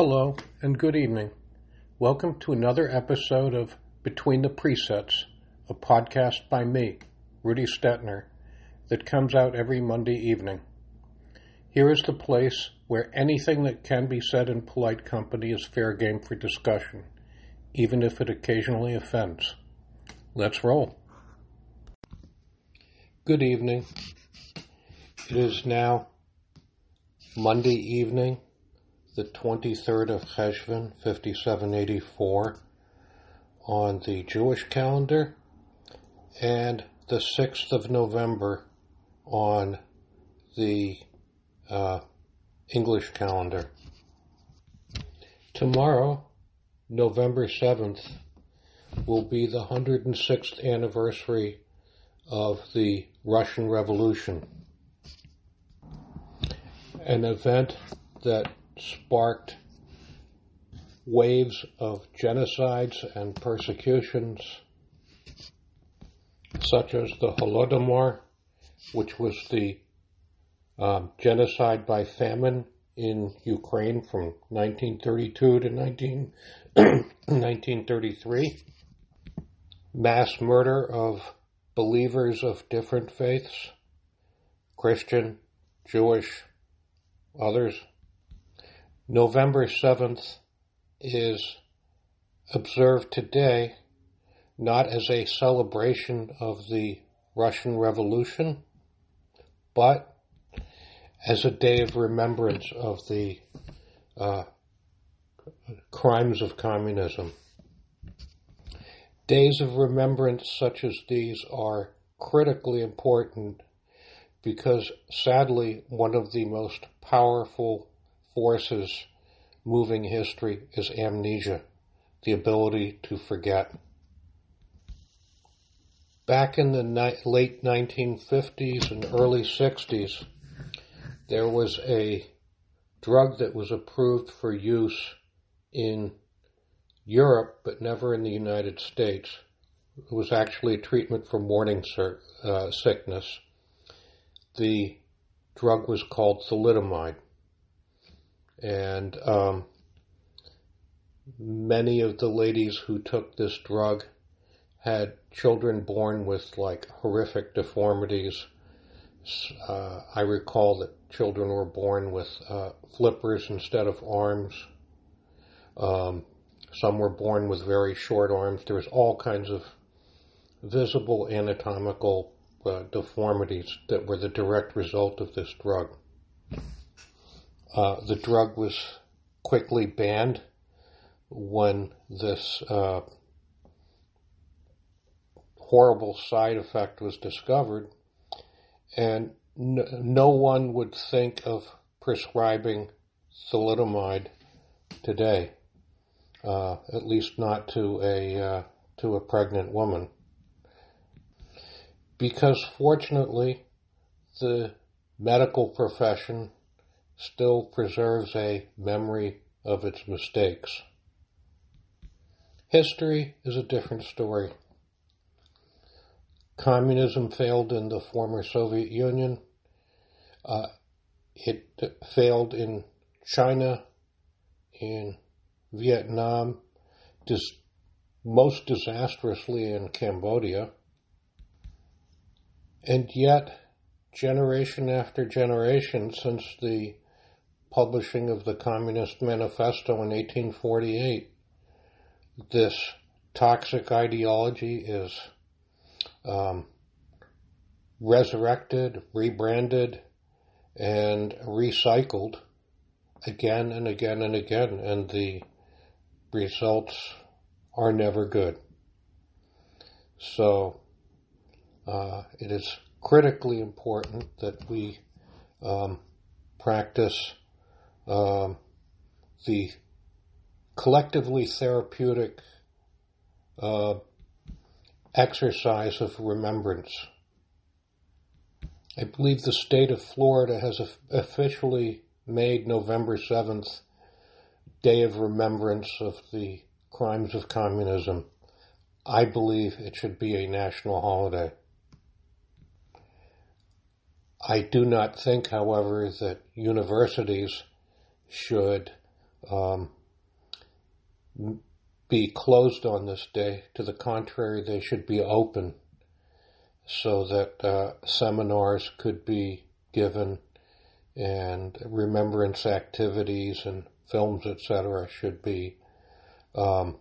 Hello and good evening. Welcome to another episode of Between the Presets, a podcast by me, Rudy Stetner, that comes out every Monday evening. Here is the place where anything that can be said in polite company is fair game for discussion, even if it occasionally offends. Let's roll. Good evening. It is now Monday evening, the 23rd of Cheshvan, 5784, on the Jewish calendar, and the 6th of November on the uh, English calendar. Tomorrow, November 7th, will be the 106th anniversary of the Russian Revolution an event that sparked waves of genocides and persecutions, such as the Holodomor, which was the um, genocide by famine in Ukraine from 1932 to 19, 1933, mass murder of believers of different faiths, Christian, Jewish, others. November 7th is observed today not as a celebration of the Russian Revolution, but as a day of remembrance of the uh, crimes of communism. Days of remembrance such as these are critically important because sadly, one of the most powerful forces moving history is amnesia, the ability to forget. Back in the ni- late 1950s and early 60s, there was a drug that was approved for use in Europe, but never in the United States. It was actually a treatment for morning uh, sickness the drug was called thalidomide. And um, many of the ladies who took this drug had children born with like horrific deformities. Uh, I recall that children were born with uh, flippers instead of arms. Um, some were born with very short arms. There was all kinds of visible anatomical uh, deformities that were the direct result of this drug. Uh, the drug was quickly banned when this uh, horrible side effect was discovered, and no one would think of prescribing thalidomide today, uh, at least not to a uh, to a pregnant woman. Because fortunately the medical profession still preserves a memory of its mistakes. History is a different story. Communism failed in the former Soviet Union. Uh, it failed in China, in Vietnam, dis- most disastrously in Cambodia. And yet, generation after generation since the publishing of the Communist Manifesto in 1848, this toxic ideology is um, resurrected, rebranded, and recycled again and again and again, and the results are never good. So, uh, it is critically important that we um, practice um, the collectively therapeutic uh, exercise of remembrance. I believe the state of Florida has officially made November 7th Day of Remembrance of the Crimes of Communism. I believe it should be a national holiday. I do not think, however, that universities should um, be closed on this day. To the contrary, they should be open so that uh, seminars could be given and remembrance activities and films, etc., should be um,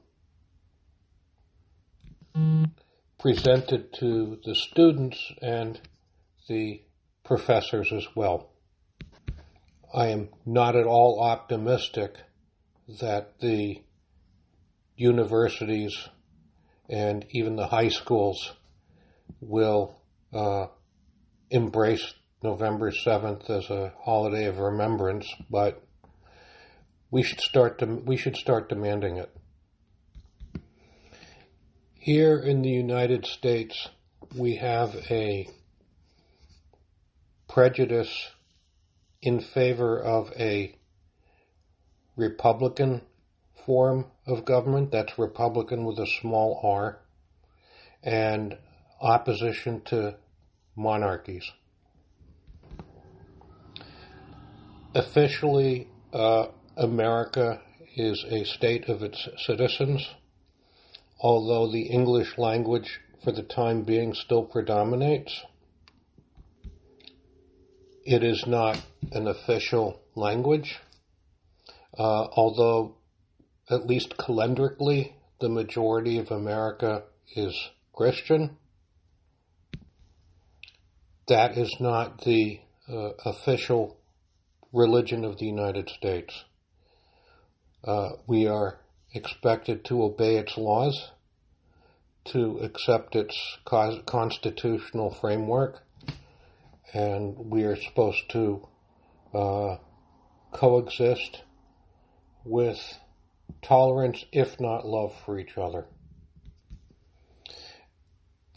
presented to the students and the professors as well. I am not at all optimistic that the universities and even the high schools will uh, embrace November 7th as a holiday of remembrance, but we should start to, we should start demanding it. Here in the United States, we have a prejudice in favor of a Republican form of government, that's Republican with a small r, and opposition to monarchies. Officially, uh, America is a state of its citizens, although the English language for the time being still predominates. It is not an official language, uh, although at least calendrically the majority of America is Christian. That is not the uh, official religion of the United States. Uh, we are expected to obey its laws, to accept its constitutional framework, and we are supposed to uh, coexist with tolerance, if not love for each other.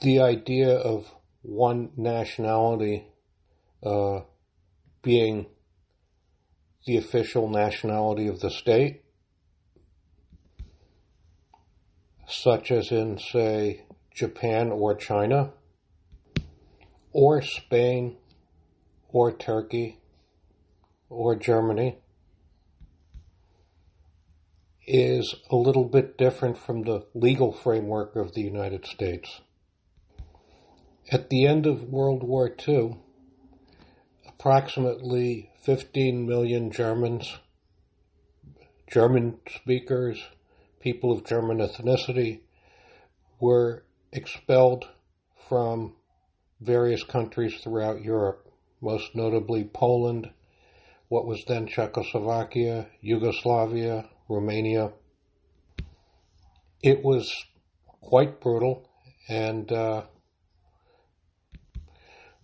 The idea of one nationality uh, being the official nationality of the state, such as in, say, Japan or China, or Spain or Turkey or Germany is a little bit different from the legal framework of the United States. At the end of World War II, approximately 15 million Germans, German speakers, people of German ethnicity, were expelled from various countries throughout Europe, most notably Poland, what was then Czechoslovakia, Yugoslavia, Romania. It was quite brutal, and uh,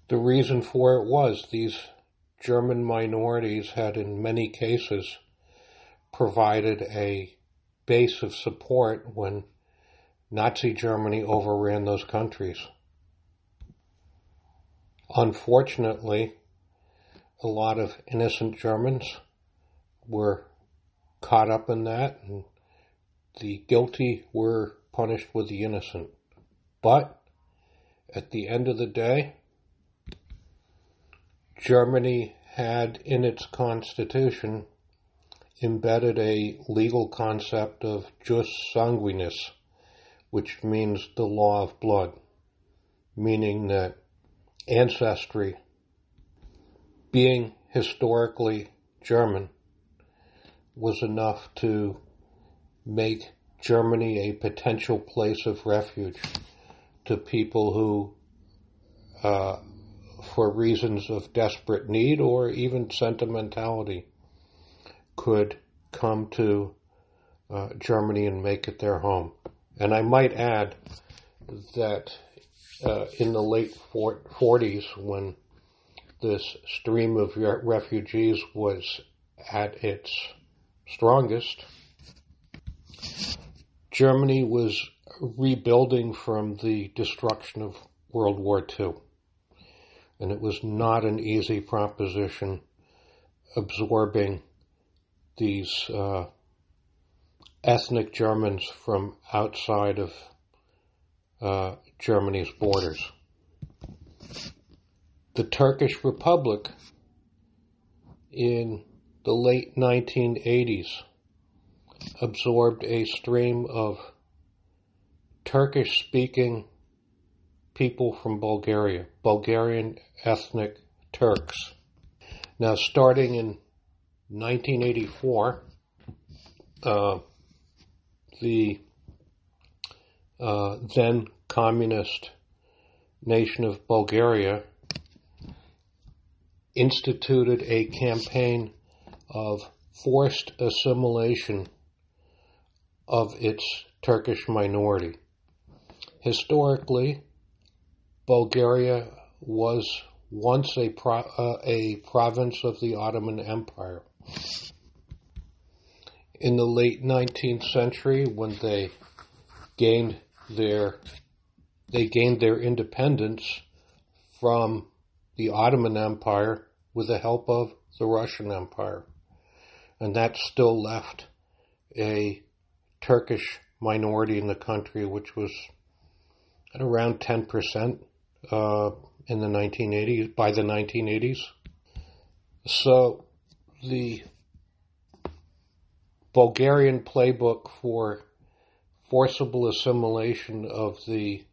the reason for it was these German minorities had, in many cases, provided a base of support when Nazi Germany overran those countries. Unfortunately, a lot of innocent Germans were caught up in that, and the guilty were punished with the innocent. But at the end of the day, Germany had in its constitution embedded a legal concept of jus sanguinis, which means the law of blood, meaning that ancestry, being historically German, was enough to make Germany a potential place of refuge to people who, uh, for reasons of desperate need or even sentimentality, could come to uh, Germany and make it their home. And I might add that uh, in the late 40s when this stream of refugees was at its strongest, Germany was rebuilding from the destruction of World War II. And it was not an easy proposition absorbing these uh, ethnic Germans from outside of uh, Germany's borders. The Turkish Republic in the late 1980s absorbed a stream of Turkish speaking people from Bulgaria, Bulgarian ethnic Turks. Now, starting in 1984, uh, the uh, then communist nation of Bulgaria instituted a campaign of forced assimilation of its Turkish minority. Historically, Bulgaria was once a, pro- uh, a province of the Ottoman Empire. In the late 19th century, when they gained their they gained their independence from the Ottoman Empire with the help of the Russian Empire. And that still left a Turkish minority in the country, which was at around 10% uh, in the 1980s, by the 1980s. So the Bulgarian playbook for forcible assimilation of the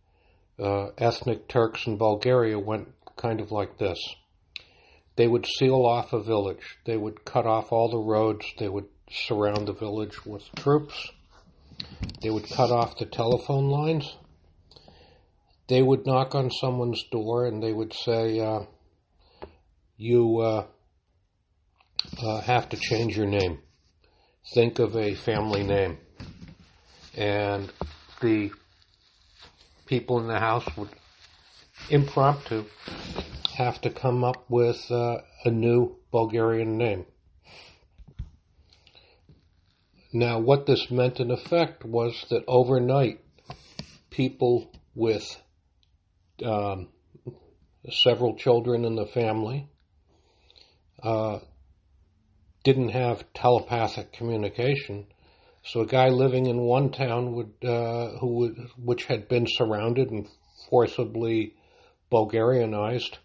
uh, ethnic Turks in Bulgaria went kind of like this. They would seal off a village. They would cut off all the roads. They would surround the village with troops. They would cut off the telephone lines. They would knock on someone's door and they would say, uh, You uh, uh, have to change your name. Think of a family name. And the people in the house would impromptu have to come up with uh, a new Bulgarian name. Now, what this meant in effect was that overnight, people with um, several children in the family uh, didn't have telepathic communication. So a guy living in one town would, uh, who would, which had been surrounded and forcibly Bulgarianized,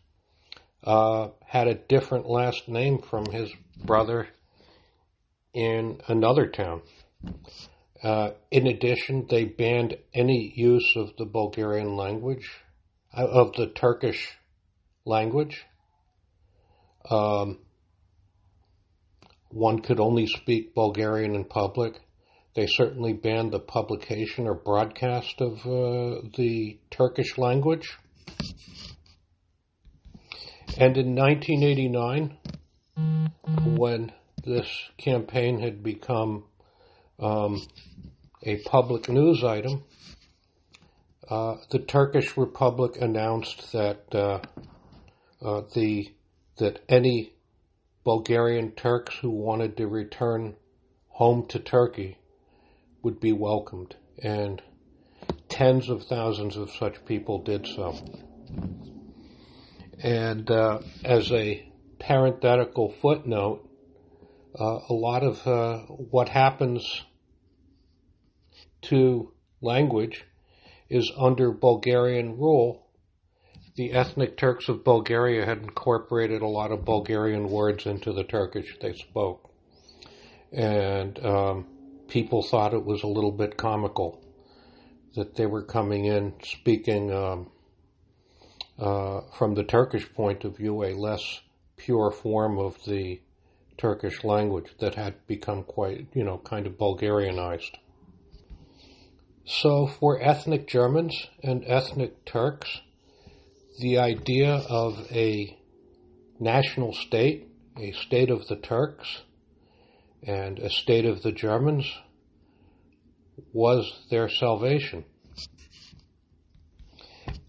uh, had a different last name from his brother in another town. Uh, in addition, they banned any use of the Bulgarian language, uh, of the Turkish language. Um, one could only speak Bulgarian in public. They certainly banned the publication or broadcast of uh, the Turkish language. And in 1989, when this campaign had become um, a public news item, uh, the Turkish Republic announced that uh, uh, the that any Bulgarian Turks who wanted to return home to Turkey would be welcomed, and tens of thousands of such people did so. And uh, as a parenthetical footnote, uh, a lot of uh, what happens to language is under Bulgarian rule. The ethnic Turks of Bulgaria had incorporated a lot of Bulgarian words into the Turkish they spoke. And um, people thought it was a little bit comical that they were coming in speaking um, uh, from the Turkish point of view a less pure form of the Turkish language that had become quite, you know, kind of Bulgarianized. So for ethnic Germans and ethnic Turks, the idea of a national state, a state of the Turks, and a state of the Germans was their salvation.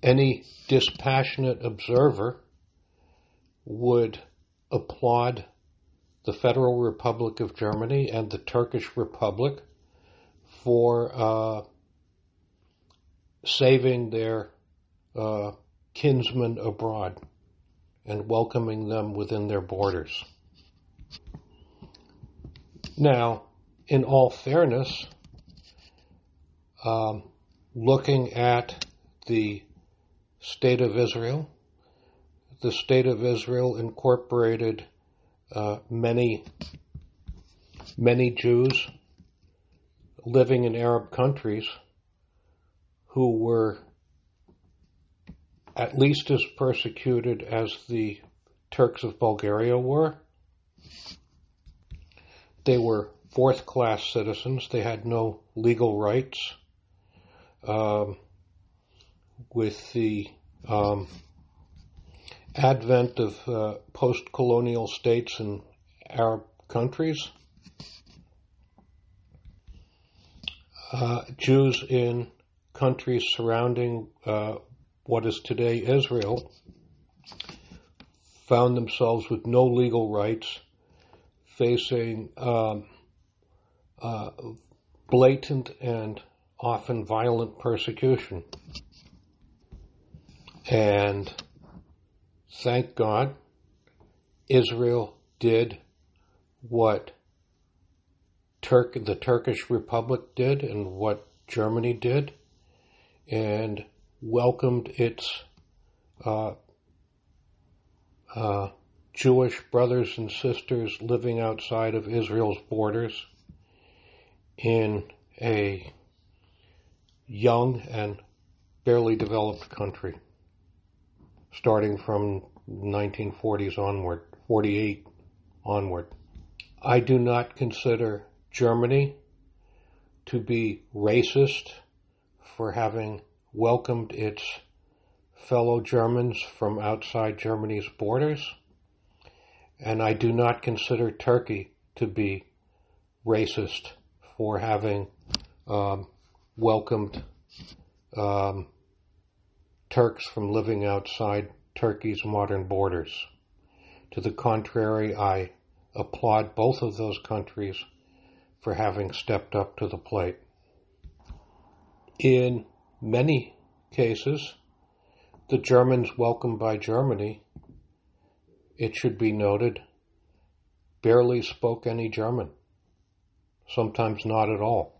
Any dispassionate observer would applaud the Federal Republic of Germany and the Turkish Republic for uh, saving their uh, kinsmen abroad and welcoming them within their borders. Now, in all fairness, um, looking at the State of Israel, the State of Israel incorporated uh, many, many Jews living in Arab countries who were at least as persecuted as the Turks of Bulgaria were. They were fourth class citizens. They had no legal rights. Um, with the um, advent of uh, post colonial states in Arab countries, uh, Jews in countries surrounding uh, what is today Israel found themselves with no legal rights, facing um, uh, blatant and often violent persecution. And thank God, Israel did what Turk, the Turkish Republic did and what Germany did, and welcomed its uh, uh, Jewish brothers and sisters living outside of Israel's borders in a young and barely developed country, starting from 1940s onward, 48 onward. I do not consider Germany to be racist for having welcomed its fellow Germans from outside Germany's borders, and I do not consider Turkey to be racist for having um, welcomed um, Turks from living outside Turkey's modern borders. To the contrary, I applaud both of those countries for having stepped up to the plate. In many cases, the Germans welcomed by Germany, it should be noted, barely spoke any German, sometimes not at all.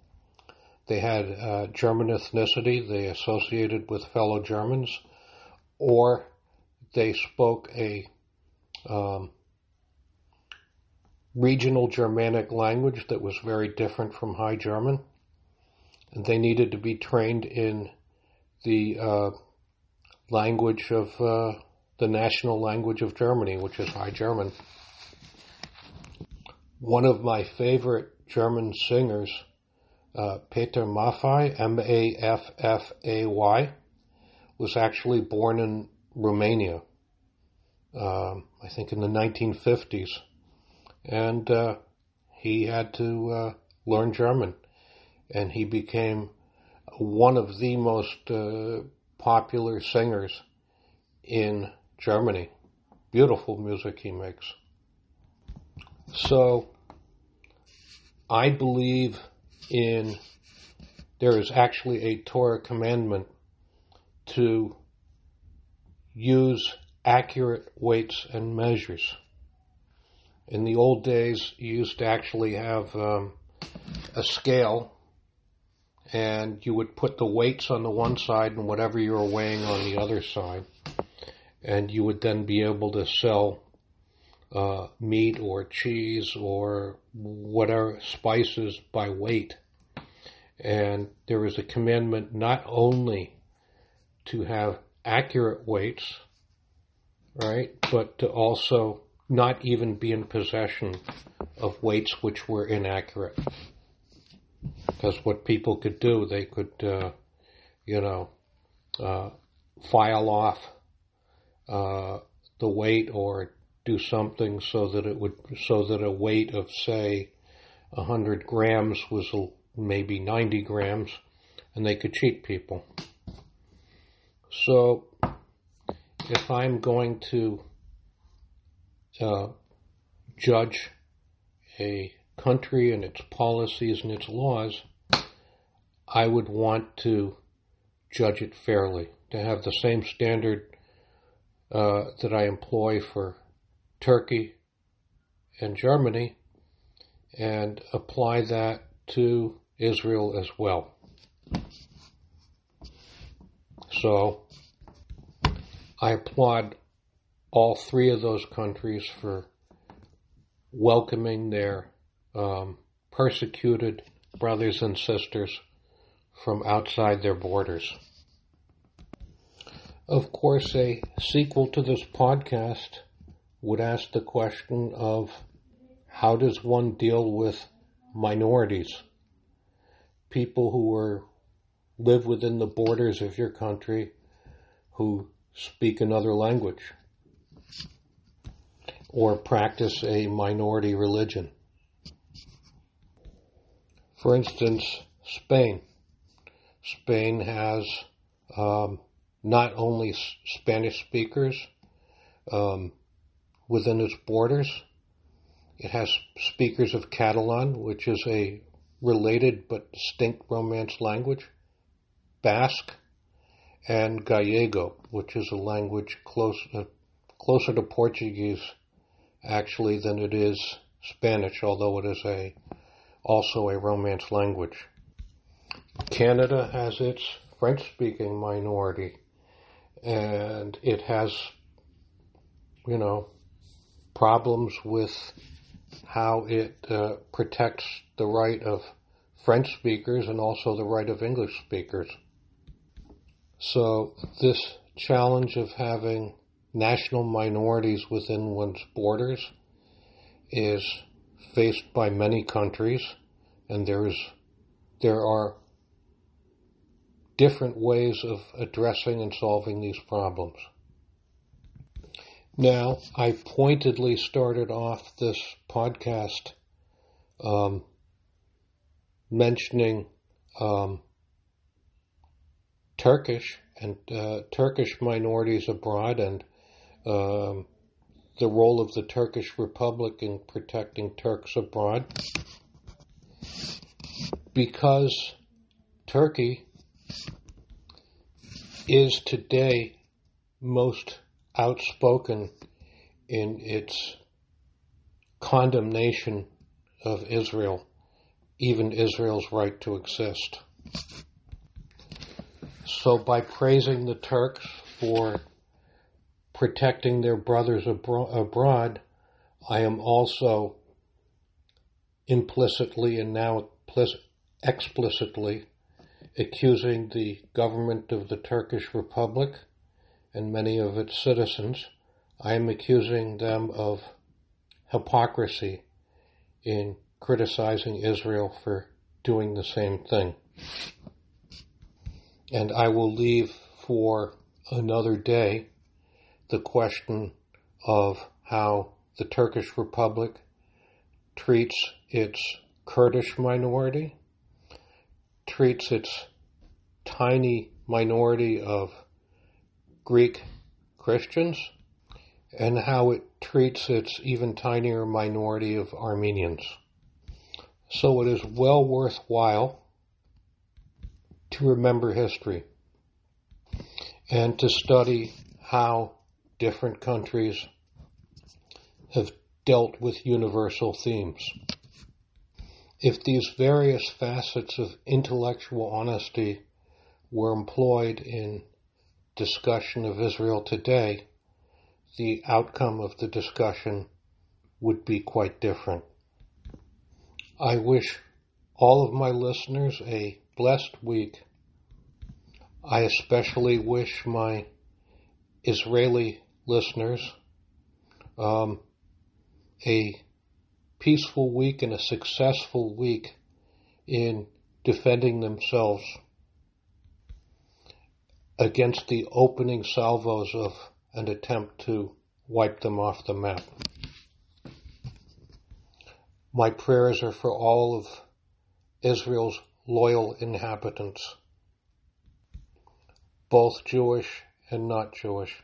They had uh, German ethnicity, they associated with fellow Germans, or they spoke a um, regional Germanic language that was very different from High German. And they needed to be trained in the uh, language of uh, the national language of Germany, which is High German. One of my favorite German singers, uh, Peter Maffay, M-A-F-F-A-Y, was actually born in Romania, um, I think in the 1950s and uh, he had to uh, learn German, and he became one of the most uh, popular singers in Germany. Beautiful music he makes. So, I believe in there is actually a Torah commandment to use accurate weights and measures in the old days, you used to actually have um, a scale, and you would put the weights on the one side and whatever you were weighing on the other side, and you would then be able to sell uh, meat or cheese or whatever spices by weight. And there is a commandment not only to have accurate weights, right, but to also not even be in possession of weights which were inaccurate. Because what people could do, they could, uh, you know, uh, file off uh, the weight or do something so that it would, so that a weight of say 100 grams was maybe 90 grams, and they could cheat people. So, if I'm going to uh, judge a country and its policies and its laws, I would want to judge it fairly, to have the same standard uh, that I employ for Turkey and Germany and apply that to Israel as well. So I applaud all three of those countries for welcoming their um, persecuted brothers and sisters from outside their borders. Of course, a sequel to this podcast would ask the question of how does one deal with minorities, people who are live within the borders of your country who speak another language or practice a minority religion. For instance, Spain. Spain has um, not only Spanish speakers um, within its borders, it has speakers of Catalan, which is a related but distinct Romance language, Basque, and Gallego, which is a language close, uh, closer to Portuguese actually than it is Spanish, although it is a also a Romance language. Canada has its French-speaking minority, and it has, you know, problems with how it uh, protects the right of French speakers and also the right of English speakers. So this challenge of having national minorities within one's borders is faced by many countries and there's there are different ways of addressing and solving these problems. Now, I pointedly started off this podcast um, mentioning um, Turkish and uh, Turkish minorities abroad and um, the role of the Turkish Republic in protecting Turks abroad. Because Turkey is today most outspoken in its condemnation of Israel, even Israel's right to exist. So by praising the Turks for protecting their brothers abro- abroad, I am also implicitly and now explicitly accusing the government of the Turkish Republic and many of its citizens, I am accusing them of hypocrisy in criticizing Israel for doing the same thing. And I will leave for another day the question of how the Turkish Republic treats its Kurdish minority, treats its tiny minority of Greek Christians and how it treats its even tinier minority of Armenians. So it is well worthwhile to remember history and to study how different countries have dealt with universal themes. If these various facets of intellectual honesty were employed in discussion of Israel today, the outcome of the discussion would be quite different. I wish all of my listeners a blessed week. I especially wish my Israeli listeners um, a peaceful week and a successful week in defending themselves against the opening salvos of an attempt to wipe them off the map. My prayers are for all of Israel's loyal inhabitants, both Jewish and not Jewish.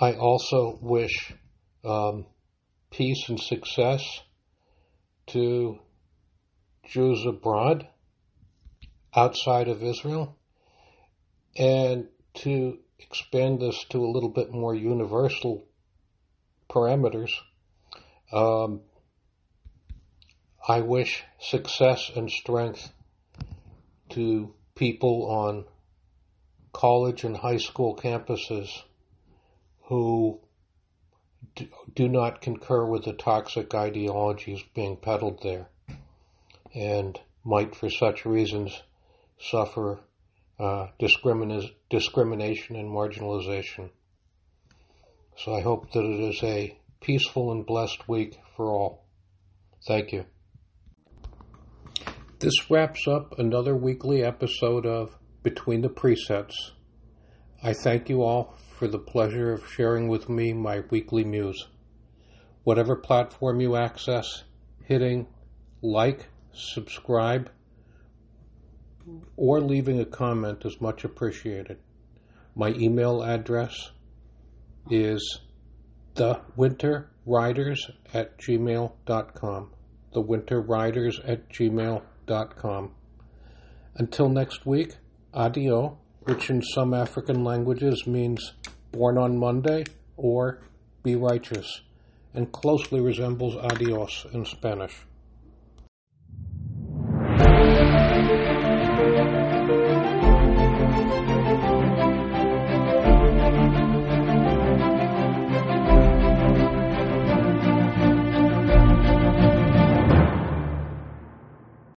I also wish um, peace and success to Jews abroad, outside of Israel, and to expand this to a little bit more universal parameters, um, I wish success and strength to people on college and high school campuses who do not concur with the toxic ideologies being peddled there. And might, for such reasons, suffer uh, discrimin- discrimination and marginalization. So I hope that it is a peaceful and blessed week for all. Thank you. This wraps up another weekly episode of Between the Presets. I thank you all for the pleasure of sharing with me my weekly muse. Whatever platform you access, hitting like, subscribe, or leaving a comment is much appreciated. My email address is thewinterriders at gmail.com. Thewinterriders at gmail.com. Until next week, adio, which in some African languages means born on Monday or be righteous, and closely resembles adios in Spanish.